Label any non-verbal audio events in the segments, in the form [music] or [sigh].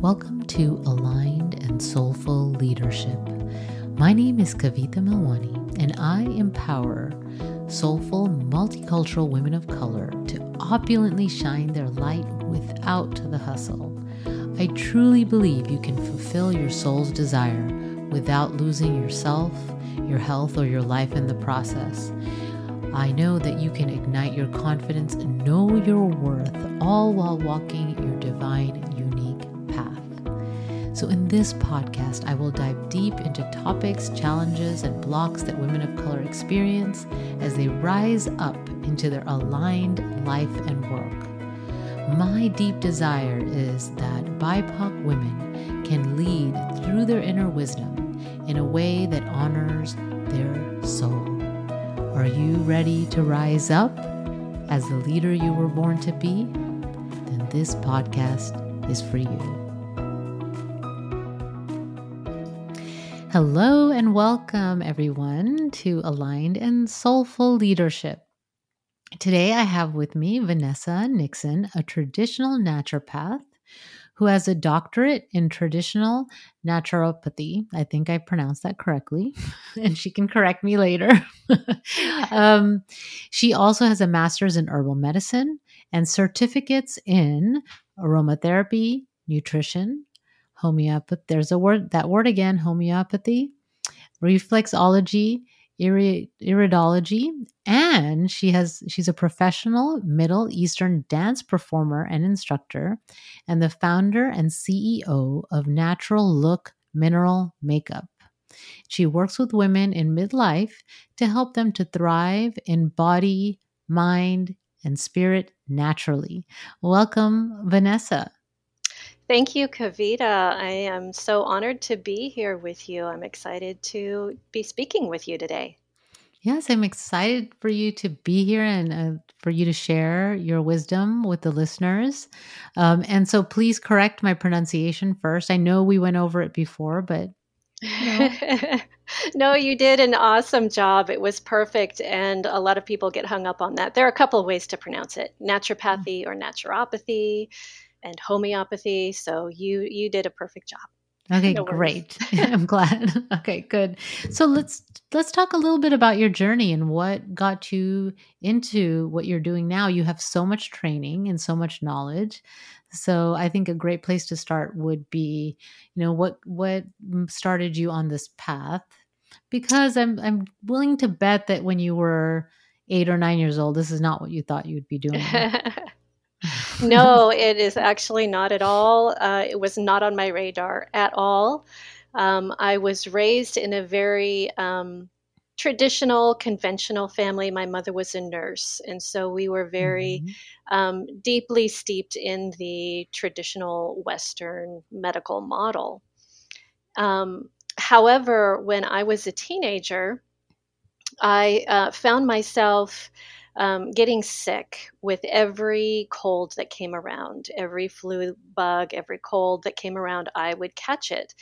Welcome to Aligned and Soulful Leadership. My name is Kavita Milwani, and I empower soulful, multicultural women of color to opulently shine their light without the hustle. I truly believe you can fulfill your soul's desire without losing yourself, your health, or your life in the process. I know that you can ignite your confidence and know your worth, all while walking your divine. So, in this podcast, I will dive deep into topics, challenges, and blocks that women of color experience as they rise up into their aligned life and work. My deep desire is that BIPOC women can lead through their inner wisdom in a way that honors their soul. Are you ready to rise up as the leader you were born to be? Then this podcast is for you. Hello and welcome, everyone, to Aligned and Soulful Leadership. Today I have with me Vanessa Nixon, a traditional naturopath who has a doctorate in traditional naturopathy. I think I pronounced that correctly, [laughs] and she can correct me later. [laughs] um, she also has a master's in herbal medicine and certificates in aromatherapy, nutrition, homeopathy. There's a word, that word again, homeopathy, reflexology, iridology, and she has she's a professional Middle Eastern dance performer and instructor, and the founder and CEO of Natural Look Mineral Makeup. She works with women in midlife to help them to thrive in body, mind, and spirit naturally. Welcome, Vanessa. Thank you, Kavita. I am so honored to be here with you. I'm excited to be speaking with you today. Yes, I'm excited for you to be here and uh, for you to share your wisdom with the listeners. Um, and so please correct my pronunciation first. I know we went over it before, but. [laughs] no, you did an awesome job. It was perfect. And a lot of people get hung up on that. There are a couple of ways to pronounce it naturopathy or naturopathy and homeopathy. So you you did a perfect job. Okay, no great. [laughs] I'm glad. [laughs] okay, good. So let's let's talk a little bit about your journey and what got you into what you're doing now. You have so much training and so much knowledge. So I think a great place to start would be, you know, what what started you on this path? Because I'm I'm willing to bet that when you were 8 or 9 years old, this is not what you thought you'd be doing. [laughs] no, [laughs] it is actually not at all. Uh, it was not on my radar at all. Um, I was raised in a very um, traditional, conventional family. My mother was a nurse, and so we were very mm-hmm. um, deeply steeped in the traditional Western medical model. Um, however, when I was a teenager, I uh, found myself um, getting sick with every cold that came around, every flu bug, every cold that came around, I would catch it.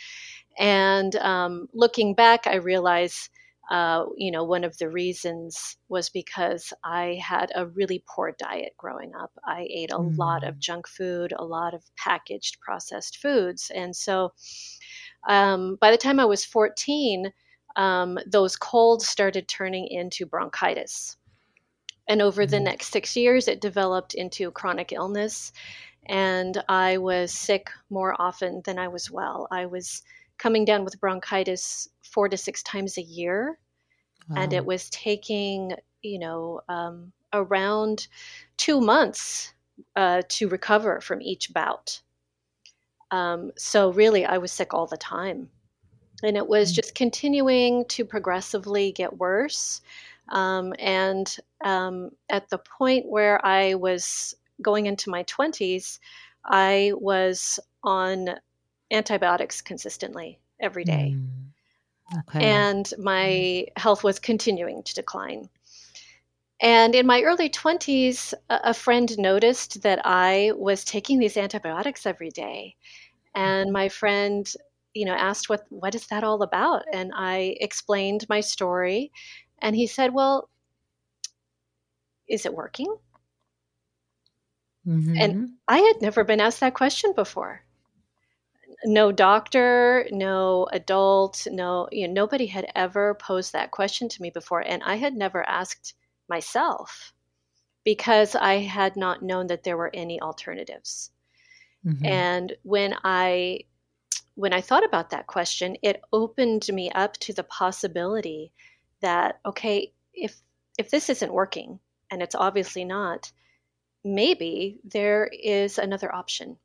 And um, looking back, I realized, uh, you know, one of the reasons was because I had a really poor diet growing up. I ate a mm. lot of mm. junk food, a lot of packaged processed foods. And so um, by the time I was 14, um, those colds started turning into bronchitis. And over the mm-hmm. next six years, it developed into chronic illness. And I was sick more often than I was well. I was coming down with bronchitis four to six times a year. Wow. And it was taking, you know, um, around two months uh, to recover from each bout. Um, so, really, I was sick all the time. And it was mm. just continuing to progressively get worse. Um, and um, at the point where I was going into my 20s, I was on antibiotics consistently every day. Mm. Okay. And my mm. health was continuing to decline. And in my early 20s, a friend noticed that I was taking these antibiotics every day. And my friend, you know, asked what what is that all about? And I explained my story and he said, Well, is it working? Mm-hmm. And I had never been asked that question before. no doctor, no adult, no, you know, nobody had ever posed that question to me before. And I had never asked myself because I had not known that there were any alternatives. Mm-hmm. And when I when I thought about that question, it opened me up to the possibility that okay, if if this isn't working, and it's obviously not, maybe there is another option.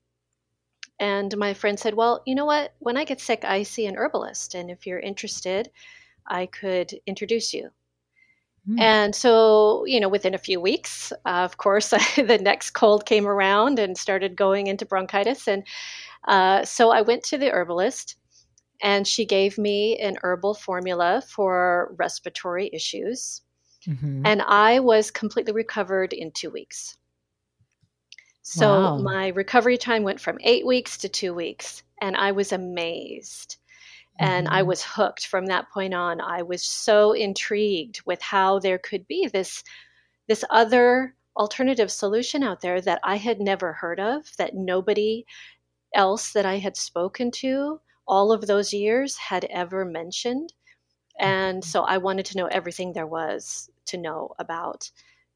And my friend said, Well, you know what? When I get sick, I see an herbalist. And if you're interested, I could introduce you. Mm. And so, you know, within a few weeks, uh, of course, [laughs] the next cold came around and started going into bronchitis. And uh, so I went to the herbalist and she gave me an herbal formula for respiratory issues. Mm-hmm. And I was completely recovered in two weeks. So wow. my recovery time went from eight weeks to two weeks, and I was amazed. Mm-hmm. And I mm-hmm. was hooked from that point on. I was so intrigued with how there could be this this other alternative solution out there that I had never heard of, that nobody else that I had spoken to all of those years had ever mentioned. And mm-hmm. so I wanted to know everything there was to know about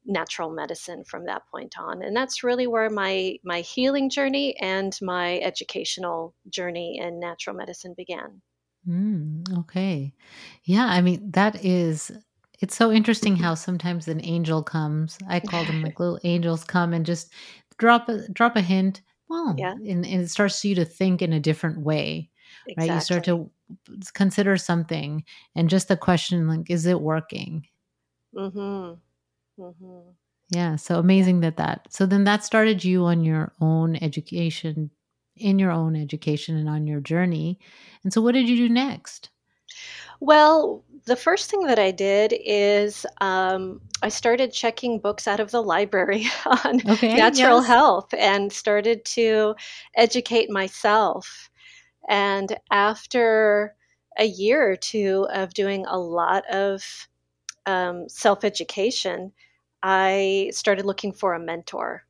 natural medicine from that point on and that's really where my my healing journey and my educational journey in natural medicine began mm, okay yeah i mean that is it's so interesting how sometimes an angel comes i call them like [laughs] little angels come and just drop a drop a hint well yeah and, and it starts you to think in a different way exactly. right you start to consider something and just the question like is it working mm-hmm Mm-hmm. Yeah, so amazing that that. So then that started you on your own education, in your own education and on your journey. And so what did you do next? Well, the first thing that I did is um, I started checking books out of the library [laughs] on okay, natural yes. health and started to educate myself. And after a year or two of doing a lot of um, self education, I started looking for a mentor.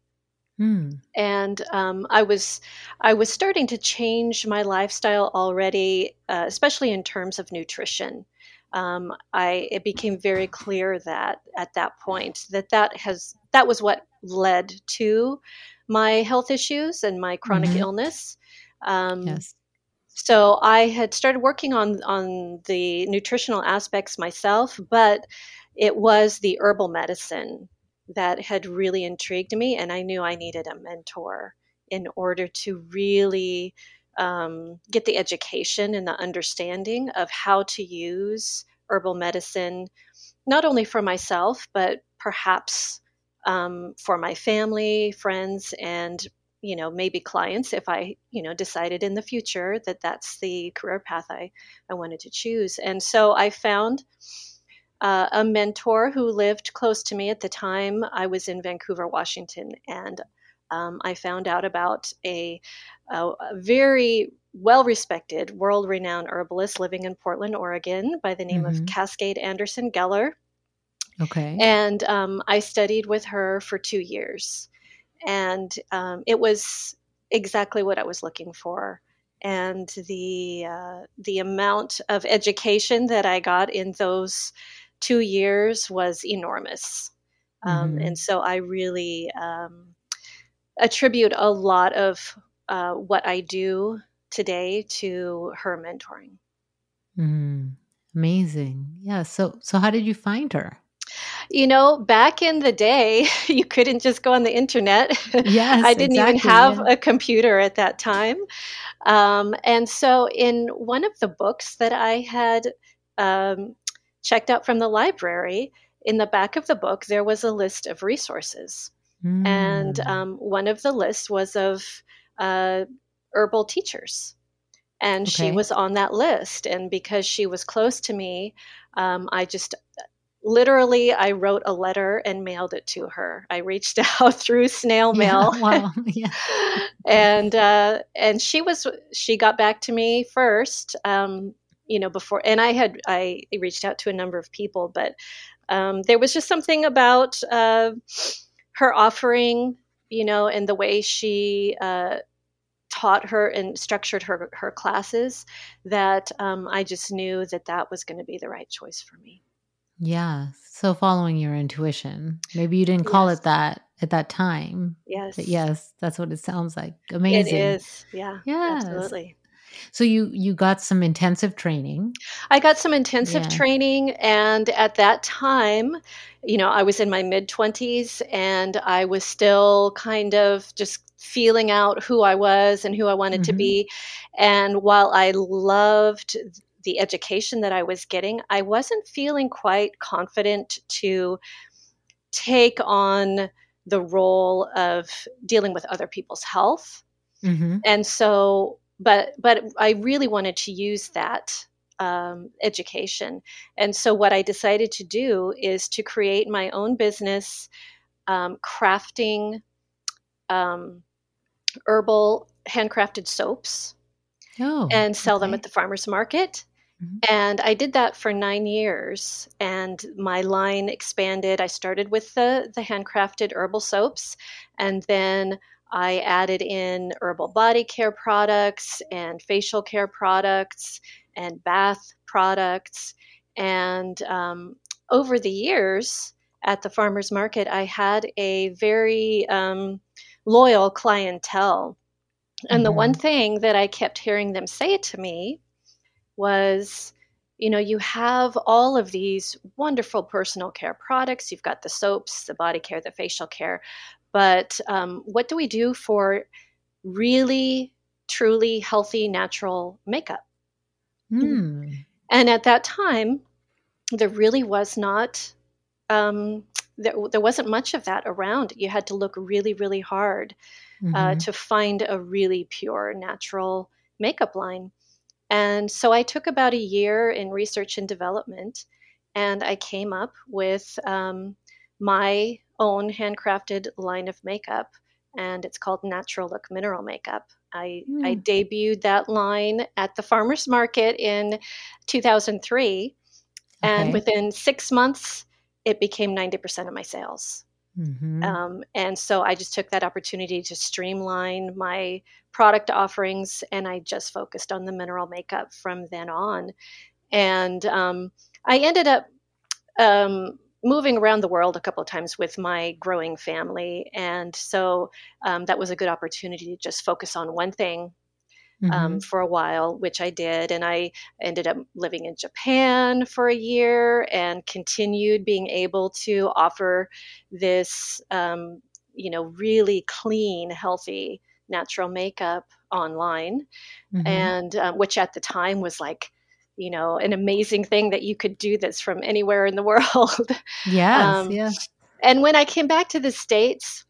Mm. And um, I was I was starting to change my lifestyle already, uh, especially in terms of nutrition. Um, I it became very clear that at that point that that has that was what led to my health issues and my chronic mm-hmm. illness. Um, yes. So I had started working on on the nutritional aspects myself, but it was the herbal medicine that had really intrigued me, and I knew I needed a mentor in order to really um, get the education and the understanding of how to use herbal medicine, not only for myself, but perhaps um, for my family, friends, and you know maybe clients if i you know decided in the future that that's the career path i i wanted to choose and so i found uh, a mentor who lived close to me at the time. I was in Vancouver, Washington, and um, I found out about a, a, very well respected, world renowned herbalist living in Portland, Oregon, by the name mm-hmm. of Cascade Anderson Geller. Okay. And um, I studied with her for two years. And um, it was exactly what I was looking for and the uh, the amount of education that I got in those two years was enormous. Um, mm-hmm. And so I really um, attribute a lot of uh, what I do today to her mentoring. Mm, amazing. Yeah. So, so how did you find her? You know, back in the day, [laughs] you couldn't just go on the internet. [laughs] Yes, I didn't exactly, even have yeah. a computer at that time. Um, and so, in one of the books that I had um, checked out from the library, in the back of the book, there was a list of resources. Mm. And hmm. um, one of the lists was of uh, herbal teachers. And okay. she was on that list. And because she was close to me, um, I just literally I wrote a letter and mailed it to her. I reached [laughs] out through snail mail. Yeah, wow. [laughs] yeah. and uh, and she was she got back to me first. Um, you know before and i had i reached out to a number of people but um, there was just something about uh, her offering you know and the way she uh, taught her and structured her her classes that um, I just knew that that was going to be the right choice for me. Yeah. So following your intuition. Maybe you didn't call yes. it that at that time. Yes. But yes, that's what it sounds like. Amazing. It is. Yeah. Yeah. Absolutely. So you you got some intensive training. I got some intensive yeah. training and at that time, you know, I was in my mid 20s and I was still kind of just feeling out who I was and who I wanted mm-hmm. to be. And while I loved the education that I was getting, I wasn't feeling quite confident to take on the role of dealing with other people's health. Mm-hmm. And so, but but I really wanted to use that um, education. And so, what I decided to do is to create my own business, um, crafting um, herbal handcrafted soaps. Oh, and sell okay. them at the farmers market. Mm-hmm. And I did that for nine years, and my line expanded. I started with the the handcrafted herbal soaps, and then I added in herbal body care products and facial care products and bath products. And um, over the years at the farmers market, I had a very um, loyal clientele. And mm-hmm. the one mm-hmm. thing that I kept hearing them say to me was, you know, you have all of these wonderful personal care products. You've got the soaps, the body care, the facial care. But um, what do we do for really, truly healthy, natural makeup? Mm. And at that time, there really was not, um, there, there wasn't much of that around. You had to look really, really hard mm-hmm. uh, to find a really pure, natural makeup line. And so I took about a year in research and development, and I came up with um, my own handcrafted line of makeup, and it's called Natural Look Mineral Makeup. I, mm. I debuted that line at the farmers market in 2003, okay. and within six months, it became 90% of my sales. Mm-hmm. Um, and so I just took that opportunity to streamline my product offerings and I just focused on the mineral makeup from then on. And um, I ended up um, moving around the world a couple of times with my growing family. And so um, that was a good opportunity to just focus on one thing mm-hmm. um, for a while, which I did. And I ended up living in Japan for a year and continued being able to offer this, um, you know, really clean, healthy, natural makeup online. Mm-hmm. And um, which at the time was like, you know, an amazing thing that you could do this from anywhere in the [laughs] world. Yes, um, yeah. And when I came back to the States,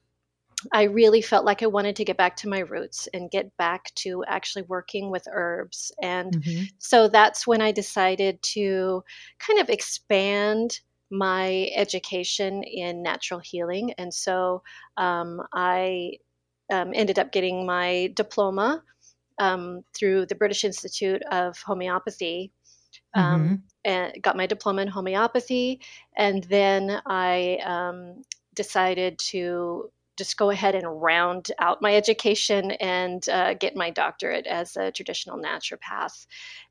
I really felt like I wanted to get back to my roots and get back to actually working with herbs. And mm-hmm. so that's when I decided to kind of expand my education in natural healing. And so um, I um, ended up getting my diploma um, through the British Institute of Homeopathy. Um, mm-hmm. And got my diploma in homeopathy, and then I um, decided to just go ahead and round out my education and uh, get my doctorate as a traditional naturopath.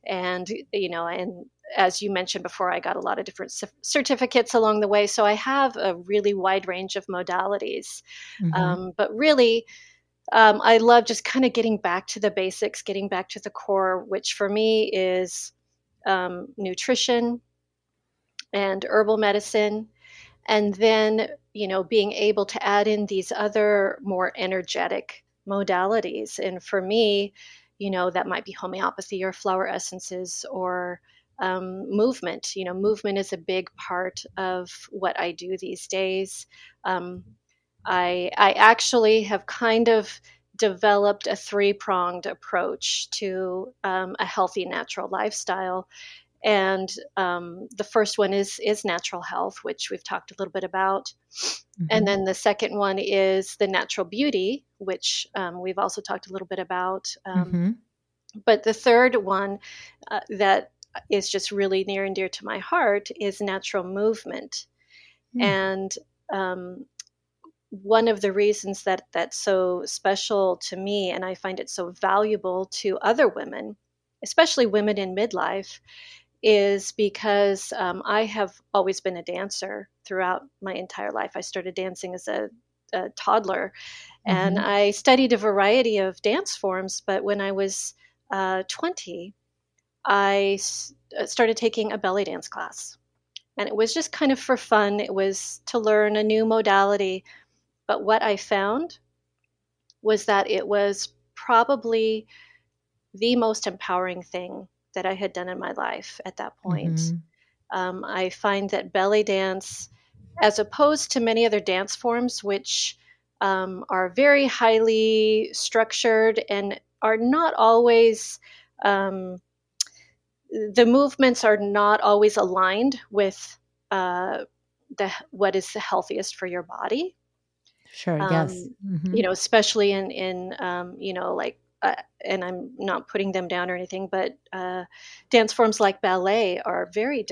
And, you know, and as you mentioned before, I got a lot of different certificates along the way. So I have a really wide range of modalities. Mm-hmm. Um, but really, um, I love just kind of getting back to the basics, getting back to the core, which for me is um, nutrition and herbal medicine and then you know being able to add in these other more energetic modalities. And for me you know that might be homeopathy or flower essences or um, movement. You know movement is a big part of what i do these days. Um, i i actually have kind of developed a three pronged approach to um, a healthy natural lifestyle and um, the first one is is natural health which we've talked a little bit about mm-hmm. and then the second one is the natural beauty which um, we've also talked a little bit about um, mm-hmm. but the third one uh, that is just really near and dear to my heart is natural movement mm. and um, one of the reasons that that's so special to me and I find it so valuable to other women, especially women in midlife, is because um, I have always been a dancer throughout my entire life. I started dancing as a, a toddler mm-hmm. and I studied a variety of dance forms. But when I was uh, 20, I s- uh, started taking a belly dance class. And it was just kind of for fun. It was to learn a new modality. But what I found was that it was probably the most empowering thing that I had done in my life at that point. Mm-hmm. Um, I find that belly dance, as opposed to many other dance forms, which um, are very highly structured and are not always, um, the movements are not always aligned with uh, the what is the healthiest for your body. Sure. yes. Mm-hmm. You know, especially in in um, you know like uh, and I'm not putting them down or anything, but uh, dance forms like ballet are very,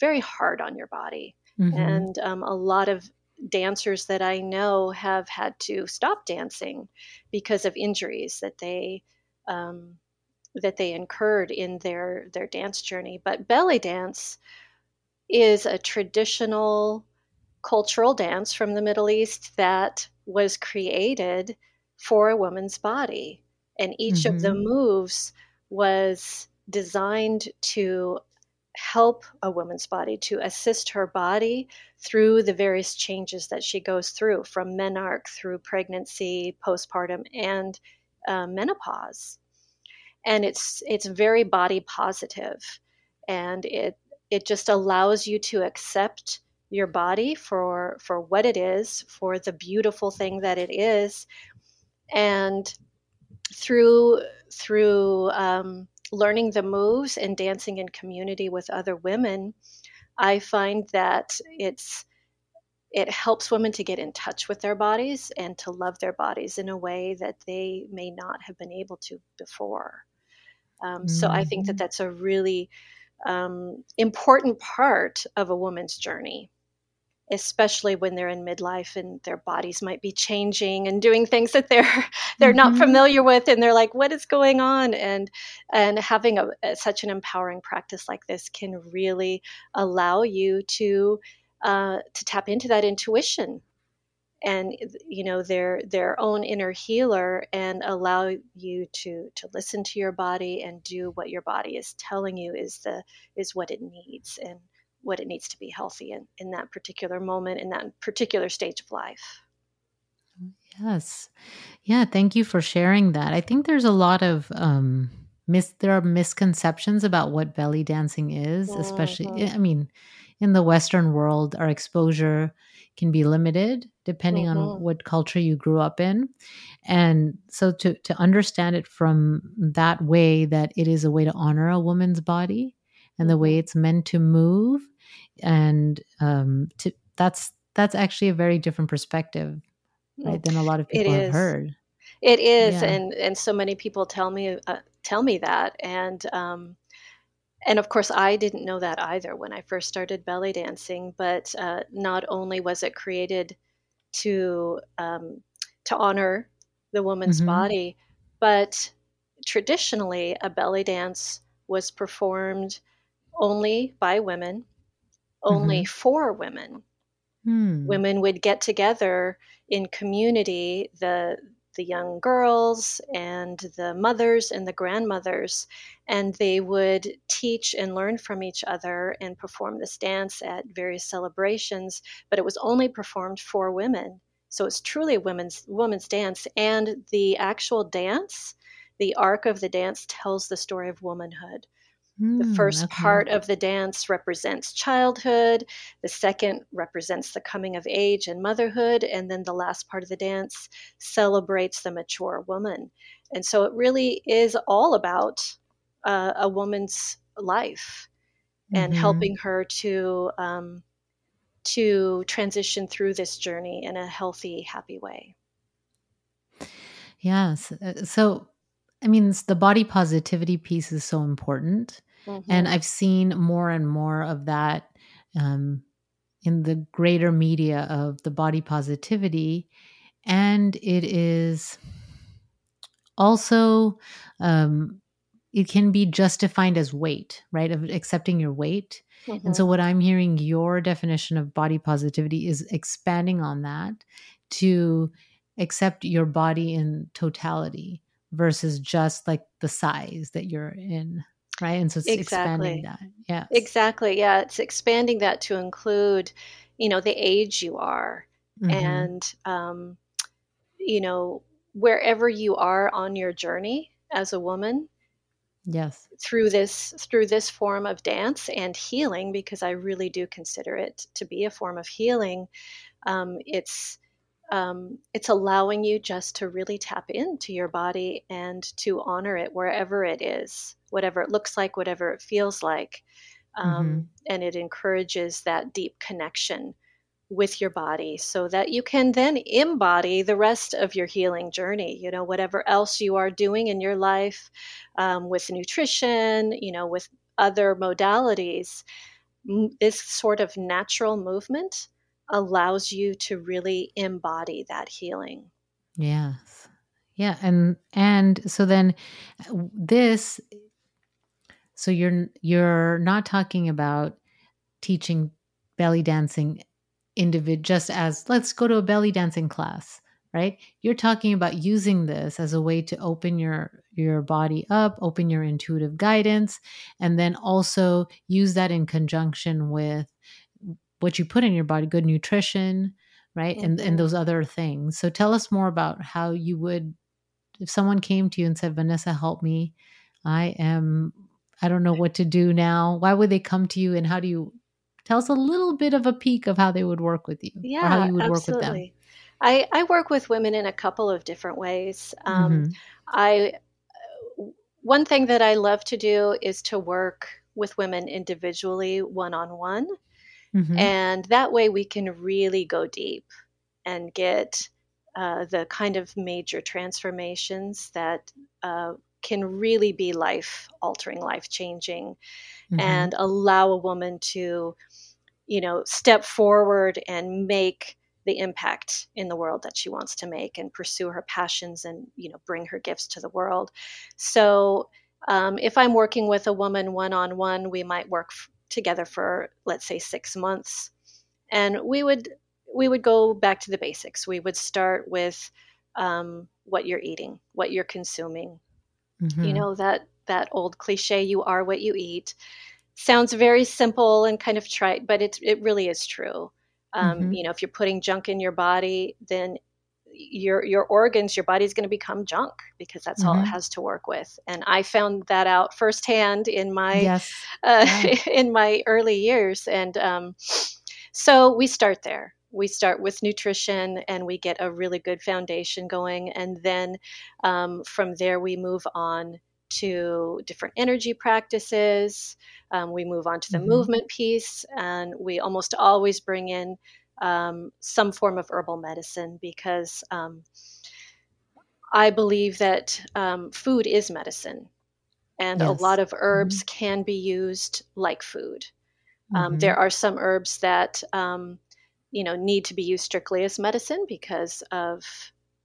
very hard on your body. Mm-hmm. And um, a lot of dancers that I know have had to stop dancing because of injuries that they um, that they incurred in their their dance journey. But belly dance is a traditional cultural dance from the Middle East that was created for a woman's body and each mm-hmm. of the mm-hmm. moves was designed to help a woman's body to assist her body through the various changes that she goes through from menarche through pregnancy postpartum and uh, menopause and it's it's very body positive and it it just allows you to accept your body for for what it is for the beautiful thing that it is and through through um, learning the moves and dancing in community with other women, I find that it's it helps women to get in touch with their bodies and to love their bodies in a way that they may not have been able to before. Um, mm-hmm. So I think that mm-hmm. that's a really um, important part of a woman's journey especially when they're in midlife and their bodies might be changing and doing things that they're [laughs] they're mm-hmm. not familiar with and they're like what is going on and and having a, a, such an empowering practice like this can really allow you to uh, to tap into that intuition and you know their their own inner healer and allow you to to listen to your body and do what your body is telling you is the is what it needs and what it needs to be healthy in, in that particular moment, in that particular stage of life. Yes. Yeah. Thank you for sharing that. I think there's a lot of, um, mis- there are misconceptions about what belly dancing is, mm-hmm. especially, I mean, in the Western world, our exposure can be limited depending mm-hmm. on what culture you grew up in. And so to, to understand it from that way, that it is a way to honor a woman's body and the way mm-hmm. it's meant to move and um, to, that's that's actually a very different perspective, right? Than a lot of people have heard. It is, yeah. and and so many people tell me uh, tell me that, and um, and of course I didn't know that either when I first started belly dancing. But uh, not only was it created to um, to honor the woman's mm-hmm. body, but traditionally a belly dance was performed only by women only mm-hmm. for women. Hmm. Women would get together in community, the the young girls and the mothers and the grandmothers, and they would teach and learn from each other and perform this dance at various celebrations. But it was only performed for women, so it's truly a women's woman's dance. And the actual dance, the arc of the dance, tells the story of womanhood the hmm, first part of the dance represents childhood, the second represents the coming of age and motherhood, and then the last part of the dance celebrates the mature woman. And so it really is all about uh, a woman's life and mm-hmm. helping her to um, to transition through this journey in a healthy, happy way. Yes. Uh, so I mean, the body positivity piece is so important. Mm-hmm. And I've seen more and more of that um, in the greater media of the body positivity and it is also um, it can be just defined as weight right of accepting your weight mm-hmm. and so what i'm hearing your definition of body positivity is expanding on that to accept your body in totality versus just like the size that you're in right and so it's exactly. expanding that yeah exactly yeah it's expanding that to include you know the age you are mm-hmm. and um, you know wherever you are on your journey as a woman yes through this through this form of dance and healing because i really do consider it to be a form of healing um, it's um, it's allowing you just to really tap into your body and to honor it wherever it is, whatever it looks like, whatever it feels like. Um, mm-hmm. And it encourages that deep connection with your body so that you can then embody the rest of your healing journey. You know, whatever else you are doing in your life um, with nutrition, you know, with other modalities, this sort of natural movement allows you to really embody that healing. Yes. Yeah, and and so then uh, this so you're you're not talking about teaching belly dancing individ just as let's go to a belly dancing class right you're talking about using this as a way to open your your body up open your intuitive guidance and then also use that in conjunction with what you put in your body, good nutrition, right? Mm-hmm. And and those other things. So tell us more about how you would if someone came to you and said, "Vanessa, help me. I am I don't know what to do now." Why would they come to you and how do you tell us a little bit of a peek of how they would work with you yeah, how you would absolutely. work with them? I, I work with women in a couple of different ways. Um, mm-hmm. I one thing that I love to do is to work with women individually, one on one. Mm-hmm. And that way we can really go deep and get uh, the kind of major transformations that uh, can really be life altering, life changing, mm-hmm. and allow a woman to, you know, step forward and make the impact in the world that she wants to make and pursue her passions and, you know, bring her gifts to the world. So, um, if I'm working with a woman one on one, we might work together for let's say six months. And we would we would go back to the basics. We would start with um, what you're eating what you're consuming. Mm-hmm. you know that that old cliche you are what you eat. Sounds very simple and kind of trite but it, it really is true. Um, mm-hmm. you know if you're putting junk in your body then your your organs, your body's going to become junk because that's mm-hmm. all it mm-hmm. has to work with. And I found that out firsthand in my yes. uh, yeah. [laughs] in my early years. And um, so we start there. We start with nutrition and we get a really good foundation going, and then um, from there we move on to different energy practices. Um, we move on to the mm-hmm. movement piece, and we almost always bring in um, some form of herbal medicine because um, I believe that um, food is medicine, and yes. a lot of herbs mm-hmm. can be used like food. Um, mm-hmm. There are some herbs that um, you know need to be used strictly as medicine because of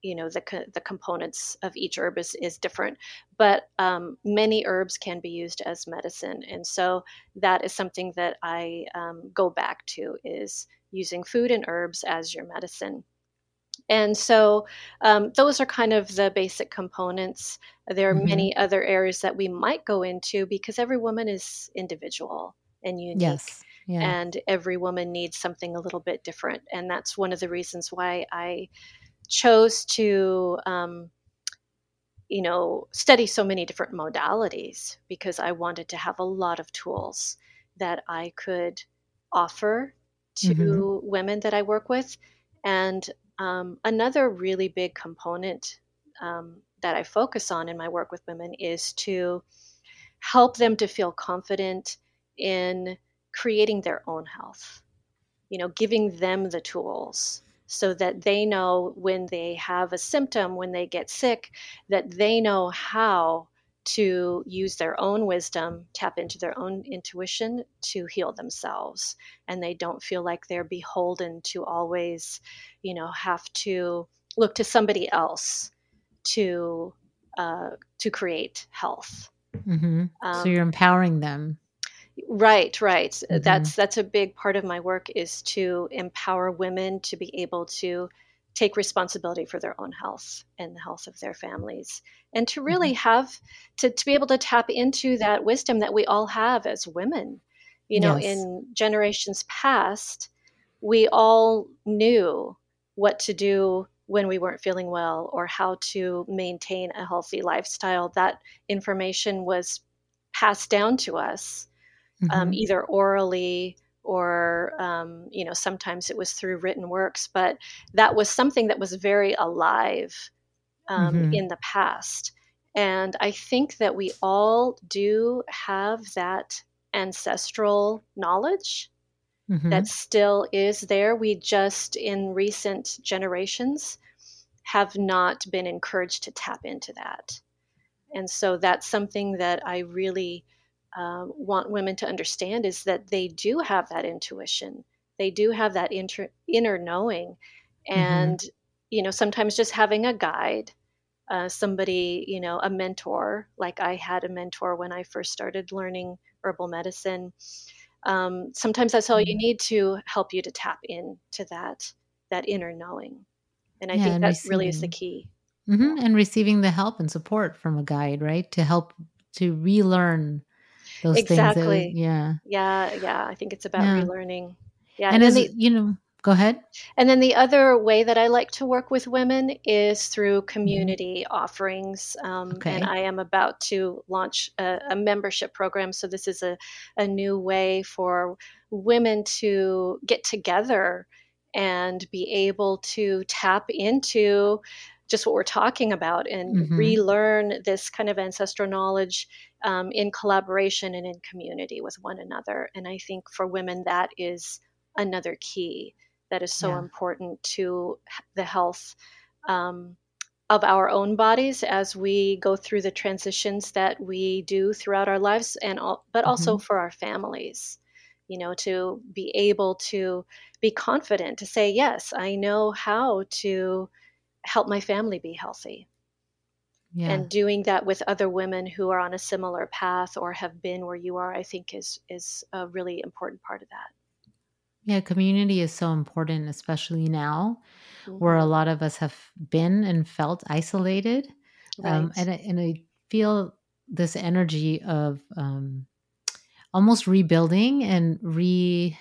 you know the co- the components of each herb is, is different but um, many herbs can be used as medicine and so that is something that i um, go back to is using food and herbs as your medicine. And so um, those are kind of the basic components. There are mm-hmm. many other areas that we might go into because every woman is individual and unique. Yes. Yeah. And every woman needs something a little bit different. And that's one of the reasons why I chose to, um, you know, study so many different modalities because I wanted to have a lot of tools that I could offer to mm-hmm. women that I work with. And um, another really big component um, that I focus on in my work with women is to help them to feel confident in creating their own health, you know, giving them the tools so that they know when they have a symptom, when they get sick, that they know how to use their own wisdom, tap into their own intuition to heal themselves. And they don't feel like they're beholden to always, you know, have to look to somebody else to uh, to create health. Mm-hmm. Um, so you're empowering them. Right, right. Mm-hmm. That's that's a big part of my work is to empower women to be able to take responsibility for their own health and the health of their families and to really mm-hmm. have to, to be able to tap into that wisdom that we all have as women you know yes. in generations past we all knew what to do when we weren't feeling well or how to maintain a healthy lifestyle that information was passed down to us um, mm-hmm. um, either orally or um, you know sometimes it was through written works but that was something that was very alive um, mm-hmm. in the past and i think that we all do have that ancestral knowledge mm-hmm. that still is there we just in recent generations have not been encouraged to tap into that and so that's something that i really uh, want women to understand is that they do have that intuition. They do have that inter- inner knowing. Mm-hmm. And, mm-hmm. you know, sometimes just having a guide, uh, somebody, you know, a mentor, like I had a mentor when I first started learning herbal medicine. Um, sometimes that's all you mm-hmm. need to help you to tap into that that inner knowing. And I yeah, think that receiving. really is the key. Mm-hmm. And receiving the help and support from a guide, right? To help to relearn those exactly. things. That, yeah. Yeah. Yeah. I think it's about yeah. relearning. Yeah. And, and as the, you know, go ahead. And then the other way that I like to work with women is through mm-hmm. community mm-hmm. offerings. Um, okay. And I am about to launch a, a, membership program. So this is a, a new way for women to get together and be able to tap into just what we're talking about and mm-hmm. relearn this kind of ancestral knowledge um, in collaboration and in community with one another. And I think for women, that is another key that is so yeah. important to the health um, of our own bodies as we go through the transitions that we do throughout our lives, and all, but mm-hmm. also for our families. You know, to be able to be confident to say, yes, I know how to help my family be healthy. Yeah. And doing that with other women who are on a similar path or have been where you are, I think is is a really important part of that. Yeah, community is so important, especially now, mm-hmm. where a mm-hmm. lot of us have been and felt isolated. Um, right. Um, and, and I feel this energy of um, almost rebuilding and re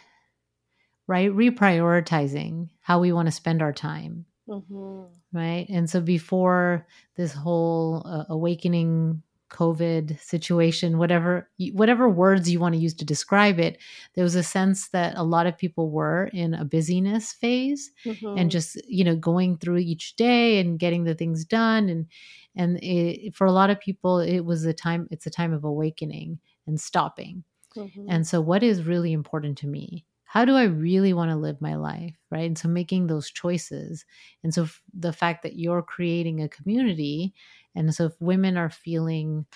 right reprioritizing how we want to spend our time Mm-hmm. Right. And so before this whole uh, awakening COVID situation, whatever whatever words you want to use to describe it, there was a sense that a lot of people were in a busyness phase mm-hmm. and just you know going through each day and getting the things done and and it, for a lot of people it was a time it's a time of awakening and stopping. Mm-hmm. And so what is really important to me how do I really want to live my life? Right. And so making those choices. And so the fact that you're creating a community, and so if women are feeling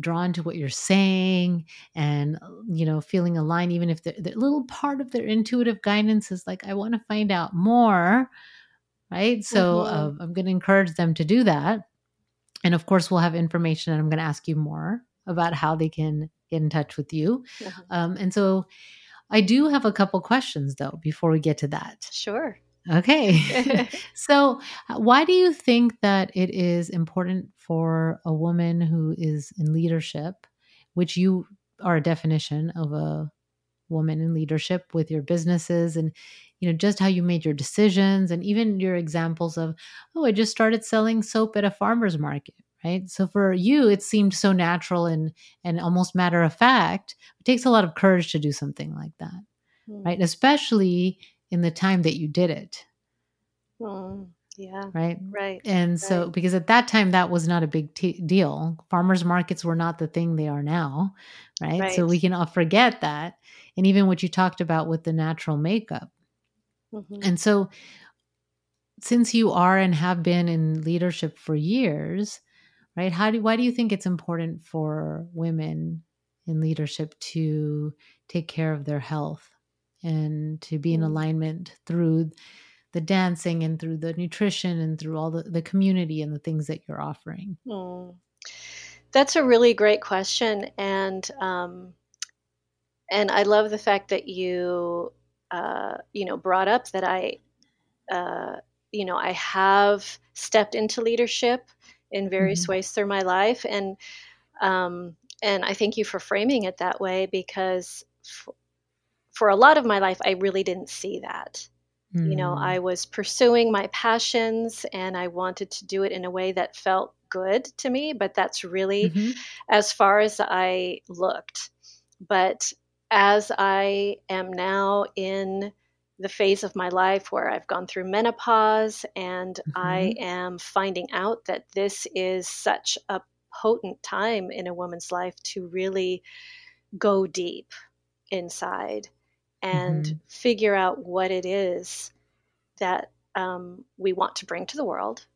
drawn to what you're saying and you know feeling aligned even if the, the little part of their intuitive guidance is like i want to find out more right so mm-hmm. uh, i'm going to encourage them to do that and of course we'll have information and i'm going to ask you more about how they can get in touch with you mm-hmm. um, and so I do have a couple questions though before we get to that. Sure. Okay. [laughs] [laughs] so, uh, why do you think that it is important for a woman who is in leadership, which you are a definition of a woman in leadership with your businesses and you know just how you made your decisions and even your examples of oh I just started selling soap at a farmers market right? So for you it seemed so natural and and almost matter of fact. It takes a lot of courage to do something like that mm. right? Especially in the time that you did it. Mm. yeah. Right? Right. And right. so because at that time that was not a big t- deal. Farmers markets were not the thing they are now right? right so we can all forget that. And even what you talked about with the natural makeup. Mm-hmm. and so since you are and have been in leadership for years right? How do why do you think it's important for women in leadership to take care of their health and to be in mm. alignment through the dancing and through the nutrition and through all the, the community and the things that you're offering? Mm. That's a really great question, and um, and I love the fact that you uh, you know brought up that I uh, you know I have stepped into leadership in various mm-hmm. ways through my life, and um, and I thank you for framing it that way because f- for a lot of my life I really didn't see that. Mm. You know, mm. I was pursuing my passions and I wanted to do it in a way that felt good to me, but that's really mm-hmm. as far as I looked. But as I am now in the phase of my life where I've gone through menopause and mm-hmm. I am finding out that this is such a potent time in a woman's life to really go deep inside and mm-hmm. figure out what it is that um, we want to bring to the world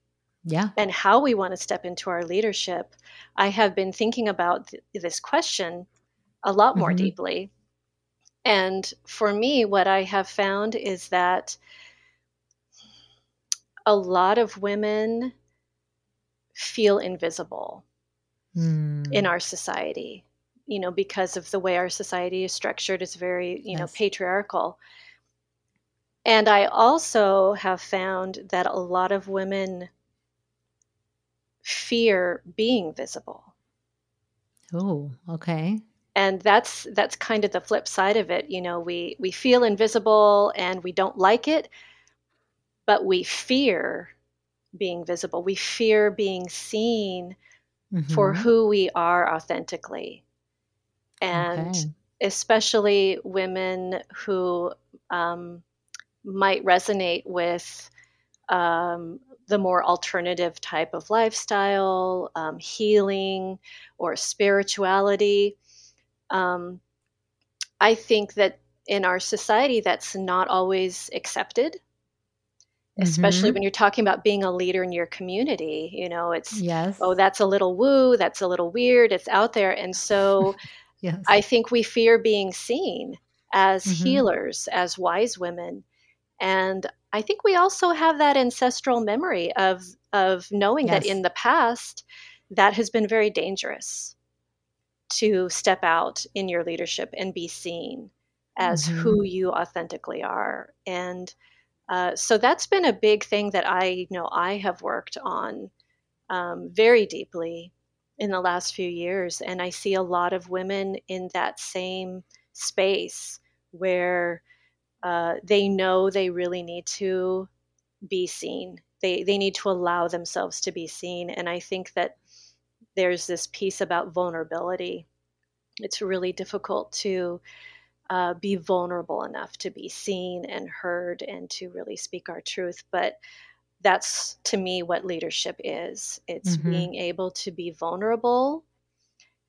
yeah and how we want to step into our leadership i have been thinking about th- this question a lot more mm-hmm. deeply and for me what i have found is that a lot of women feel invisible mm. in our society you know because of the way our society is structured it's very you yes. know patriarchal and i also have found that a lot of women fear being visible. Oh, okay. And that's that's kind of the flip side of it. You know, we we feel invisible and we don't like it, but we fear being visible. We fear being seen mm-hmm. for who we are authentically. And okay. especially women who um, might resonate with um, the more alternative type of lifestyle, um, healing, or spirituality. Um, I think that in our society, that's not always accepted, especially mm-hmm. when you're talking about being a leader in your community. You know, it's, yes. oh, that's a little woo, that's a little weird, it's out there. And so [laughs] yes. I think we fear being seen as mm-hmm. healers, as wise women. And I think we also have that ancestral memory of of knowing yes. that in the past that has been very dangerous to step out in your leadership and be seen as mm-hmm. who you authentically are. And uh, so that's been a big thing that I know I have worked on um, very deeply in the last few years. And I see a lot of women in that same space where uh, they know they really need to be seen. They they need to allow themselves to be seen, and I think that there's this piece about vulnerability. It's really difficult to uh, be vulnerable enough to be seen and heard and to really speak our truth, but that's to me what leadership is. It's mm-hmm. being able to be vulnerable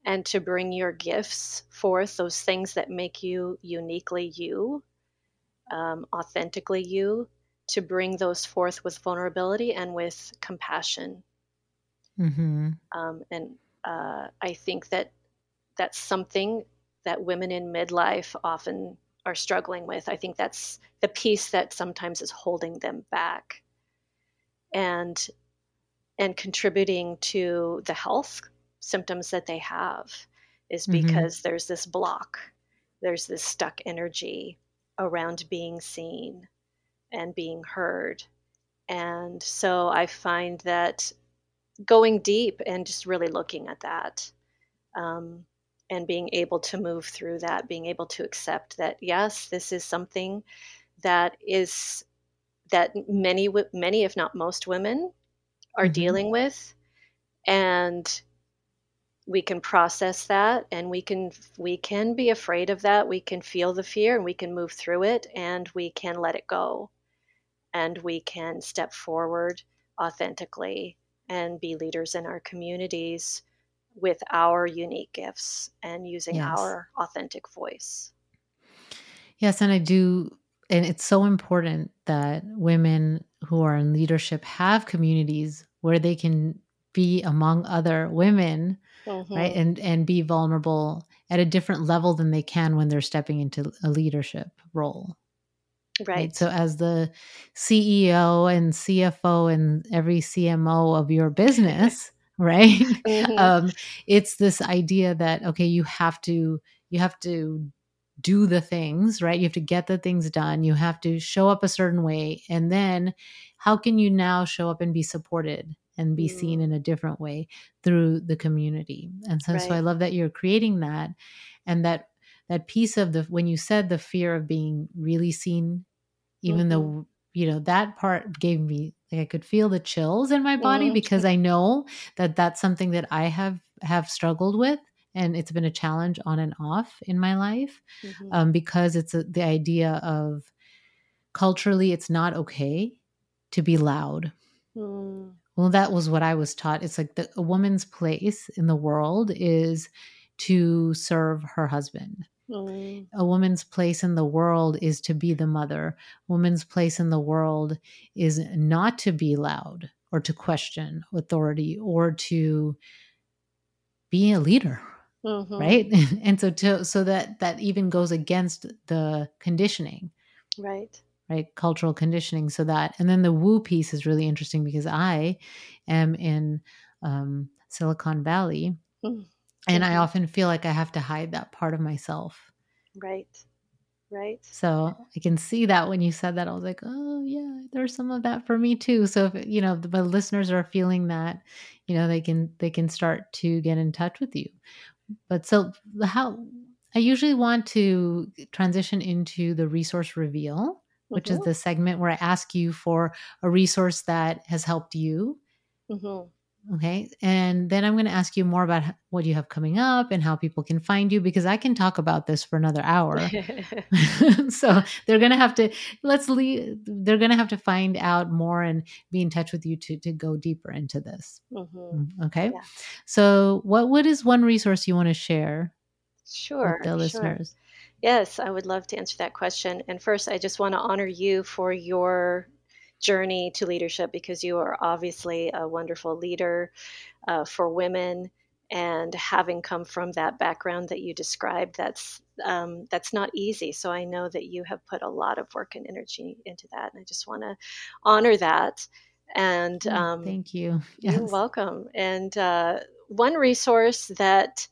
and to bring your gifts forth, those things that make you uniquely you, um, authentically you, to bring those forth with vulnerability and with compassion. Mm-hmm. Um, and uh, I think that that's something that women in midlife often are struggling with. I think that's the piece that sometimes is holding them back and and contributing to the health symptoms that they have is mm-hmm. because mm-hmm. there's this block. There's this stuck energy around being seen and being heard. And so I find that going deep and just really looking at that um, and being able to move through that, being able to accept that, yes, this is something that is that many, many, if not most women are mm-hmm. dealing with. And we can process that and we can we can be afraid of that we can feel the fear and we can move through it and we can let it go and we can step forward authentically and be leaders in our communities with our unique gifts and using yes. our authentic voice yes and i do and it's so important that women who are in leadership have communities where they can be among other women mm-hmm. right and and be vulnerable at a different level than they can when they're stepping into a leadership role right, right? so as the ceo and cfo and every cmo of your business [laughs] right [laughs] mm-hmm. um, it's this idea that okay you have to you have to do the things right you have to get the things done you have to show up a certain way and then how can you now show up and be supported and be mm. seen in a different way through the community. And so, right. so I love that you're creating that and that that piece of the when you said the fear of being really seen, even mm-hmm. though you know that part gave me like I could feel the chills in my body mm-hmm. because I know that that's something that I have have struggled with and it's been a challenge on and off in my life mm-hmm. um, because it's a, the idea of culturally it's not okay to be loud mm. Well, that was what I was taught. It's like the, a woman's place in the world is to serve her husband. Mm. A woman's place in the world is to be the mother. Woman's place in the world is not to be loud or to question authority or to be a leader. Mm-hmm. Right. [laughs] and so to so that that even goes against the conditioning. Right right cultural conditioning so that and then the woo piece is really interesting because i am in um, silicon valley mm. And i often feel like i have to hide that part of myself right right so i can see that when you said that i was like oh yeah there's some of that for me too so if you know the listeners are feeling that you know they can they can start to get in touch with you but so how i usually want to transition into the resource reveal which mm-hmm. is the segment where I ask you for a resource that has helped you. Mm-hmm. Okay. And then I'm going to ask you more about what you have coming up and how people can find you because I can talk about this for another hour. [laughs] [laughs] so they're going to have to, let's leave, they're going to have to find out more and be in touch with you to, to go deeper into this. Mm-hmm. Mm, okay. Yeah. So, what, what is one resource you want to share? Sure. With the listeners? Sure. Yes, I would love to answer that question. And first, I just want to honor you for your journey to leadership because you are obviously a wonderful leader uh, for women. And having come from that background that you described, that's um, that's not easy. So I know that you have put a lot of work and energy into that, and I just want to honor that. And oh, um, thank you. [laughs] Yes. You're welcome. And uh, one resource that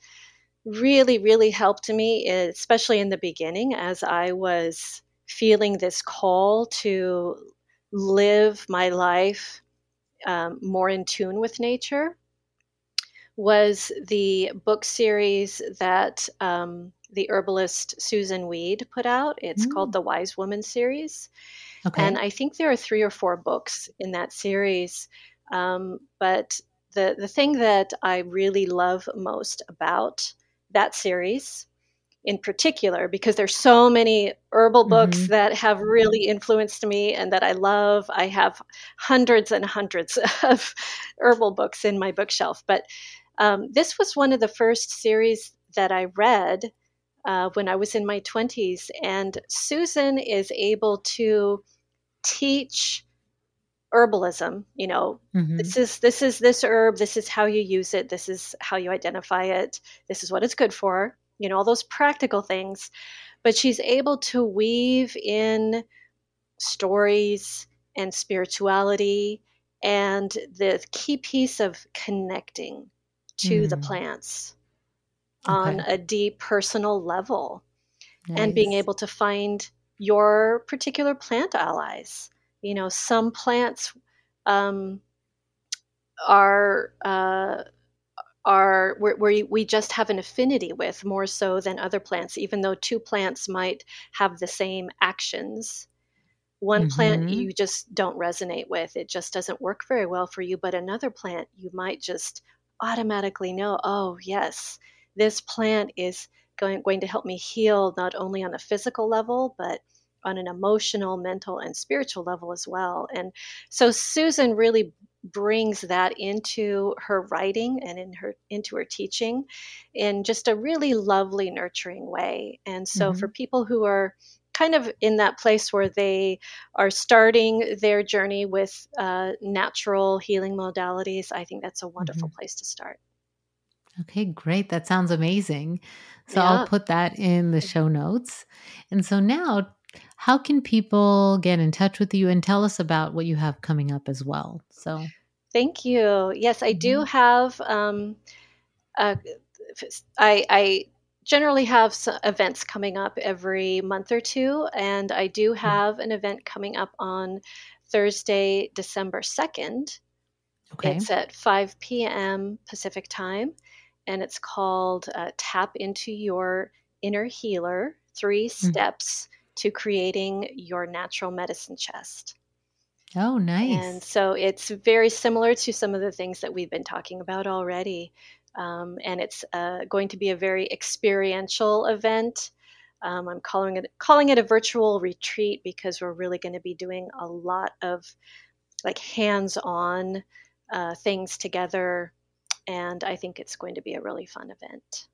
really, really helped me, especially in the beginning as I was feeling this call to live my life um, more in tune with nature was the book series that um, the herbalist Susun Weed put out. It's mm. called the Wise Woman series. Okay. And I think there are three or four books in that series. Um, but the, the thing that I really love most about that series in particular because there's so many herbal books mm-hmm. that have really influenced me and that I love. I have hundreds and hundreds [laughs] of herbal books in my bookshelf, but um, this was one of the first series that I read uh, when I was in my 20s, and Susun is able to teach herbalism you know mm-hmm. this is this is this herb this is how you use it this is how you identify it this is what it's good for you know all those practical things but she's able to weave in stories and spirituality and the key piece of connecting to mm. the plants okay. on a deep personal level nice. and being able to find your particular plant allies you know, some plants um, are uh, are where, where, we just have an affinity with more so than other plants, even though two plants might have the same actions. One mm-hmm. plant you just don't resonate with, it just doesn't work very well for you, but another plant you might just automatically know, oh, yes, this plant is going, going to help me heal not only on a physical level, but on an emotional, mental, and spiritual level as well. And so Susun really brings that into her writing and in her into her teaching in just a really lovely nurturing way and so mm-hmm. for people who are kind of in that place where they are starting their journey with uh, natural healing modalities, I think that's a wonderful mm-hmm. place to start. Okay, great. That sounds amazing. So yeah. I'll put that in the show notes. And so now, how can people get in touch with you and tell us about what you have coming up as well? So, thank you. Yes, I do mm-hmm. have. Um, uh, I, I generally have events coming up every month or two, and I do mm-hmm. have an event coming up on Thursday, December 2nd. Okay. It's at 5 p.m. Pacific time, and it's called uh, Tap into Your Inner Healer Three mm-hmm. Steps to Creating Your Natural Medicine Chest. Oh, nice. And so it's very similar to some of the things that we've been talking about already. Um, and it's uh, going to be a very experiential event. Um, I'm calling it calling it a virtual retreat because we're really going to be doing a lot of like hands-on uh, things together, and I think it's going to be a really fun event.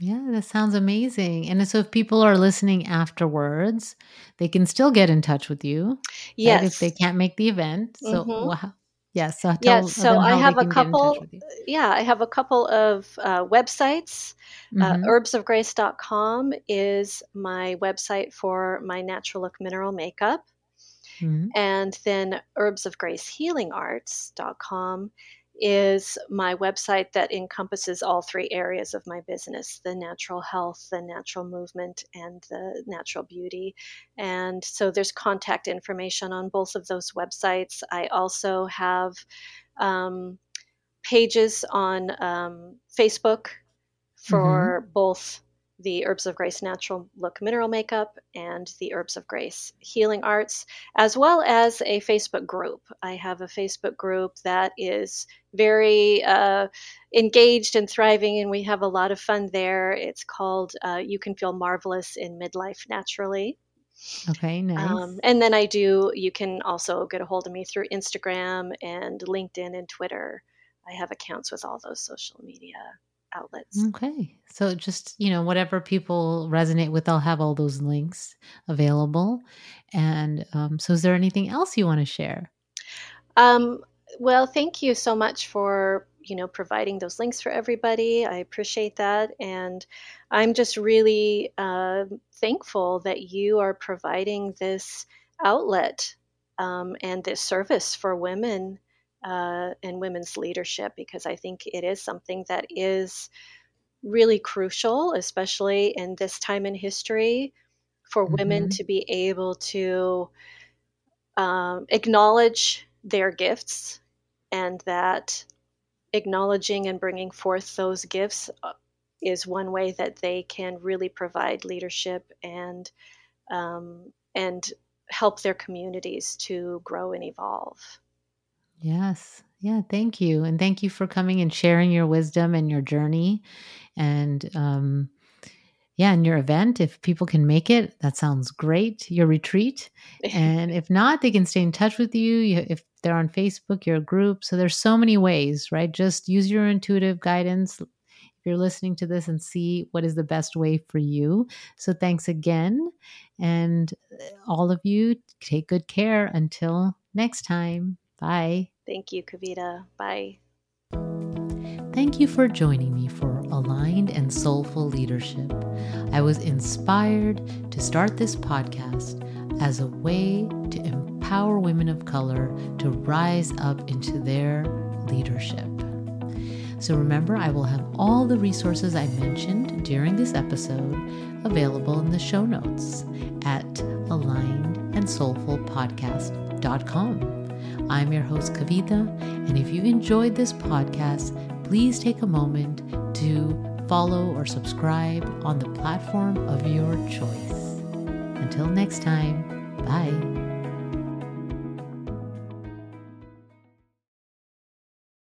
Yeah, that sounds amazing. And so, if people are listening afterwards, they can still get in touch with you. Yes, right, if they can't make the event. So, mm-hmm. Yes. Yeah, so, yeah, so I have a couple. Yeah, I have a couple of uh, websites. Uh, mm-hmm. Uh, herbsofgrace.com is my website for my natural look mineral makeup. Mm-hmm. And then herbsofgracehealingarts.com is my website that encompasses all three areas of my business the natural health, the natural movement, and the natural beauty. And so there's contact information on both of those websites. I also have um, pages on um, Facebook for mm-hmm. both the Herbs of Grace Natural Look Mineral Makeup and the Herbs of Grace Healing Arts, as well as a Facebook group. I have a Facebook group that is very uh, engaged and thriving, and we have a lot of fun there. It's called uh, You Can Feel Marvelous in Midlife Naturally. Okay, nice. Um, and then I do, you can also get a hold of me through Instagram and LinkedIn and Twitter. I have accounts with all those social media outlets. Okay. So just, you know, whatever people resonate with, I'll have all those links available. And um, so is there anything else you want to share? Um, well, thank you so much for, you know, providing those links for everybody. I appreciate that. And I'm just really uh, thankful that you are providing this outlet um, and this service for women uh, and women's leadership because I think it is something that is really crucial, especially in this time in history, for mm-hmm. women to be able to um, acknowledge their gifts and that acknowledging and bringing forth those gifts uh, is one way that they can really provide leadership and um, and help their communities to grow and evolve. Yes. Yeah. Thank you. And thank you for coming and sharing your wisdom and your journey. And um, yeah, and your event, if people can make it, that sounds great. Your retreat. and [laughs] if not, they can stay in touch with you. you. If they're on Facebook, your group. So there's so many ways, right? Just use your intuitive guidance if you're listening to this and see what is the best way for you. So thanks again. And uh, all of you, take good care until next time. Bye. Thank you, Kavita. Bye. Thank you for joining me for Aligned and Soulful Leadership. I was inspired to start this podcast as a way to empower women of color to rise up into their leadership. So remember, I will have all the resources I mentioned during this episode available in the show notes at alignedandsoulfulpodcast.com. I'm your host, Kavita, and if you enjoyed this podcast, please take a moment to follow or subscribe on the platform of your choice. Until next time, bye.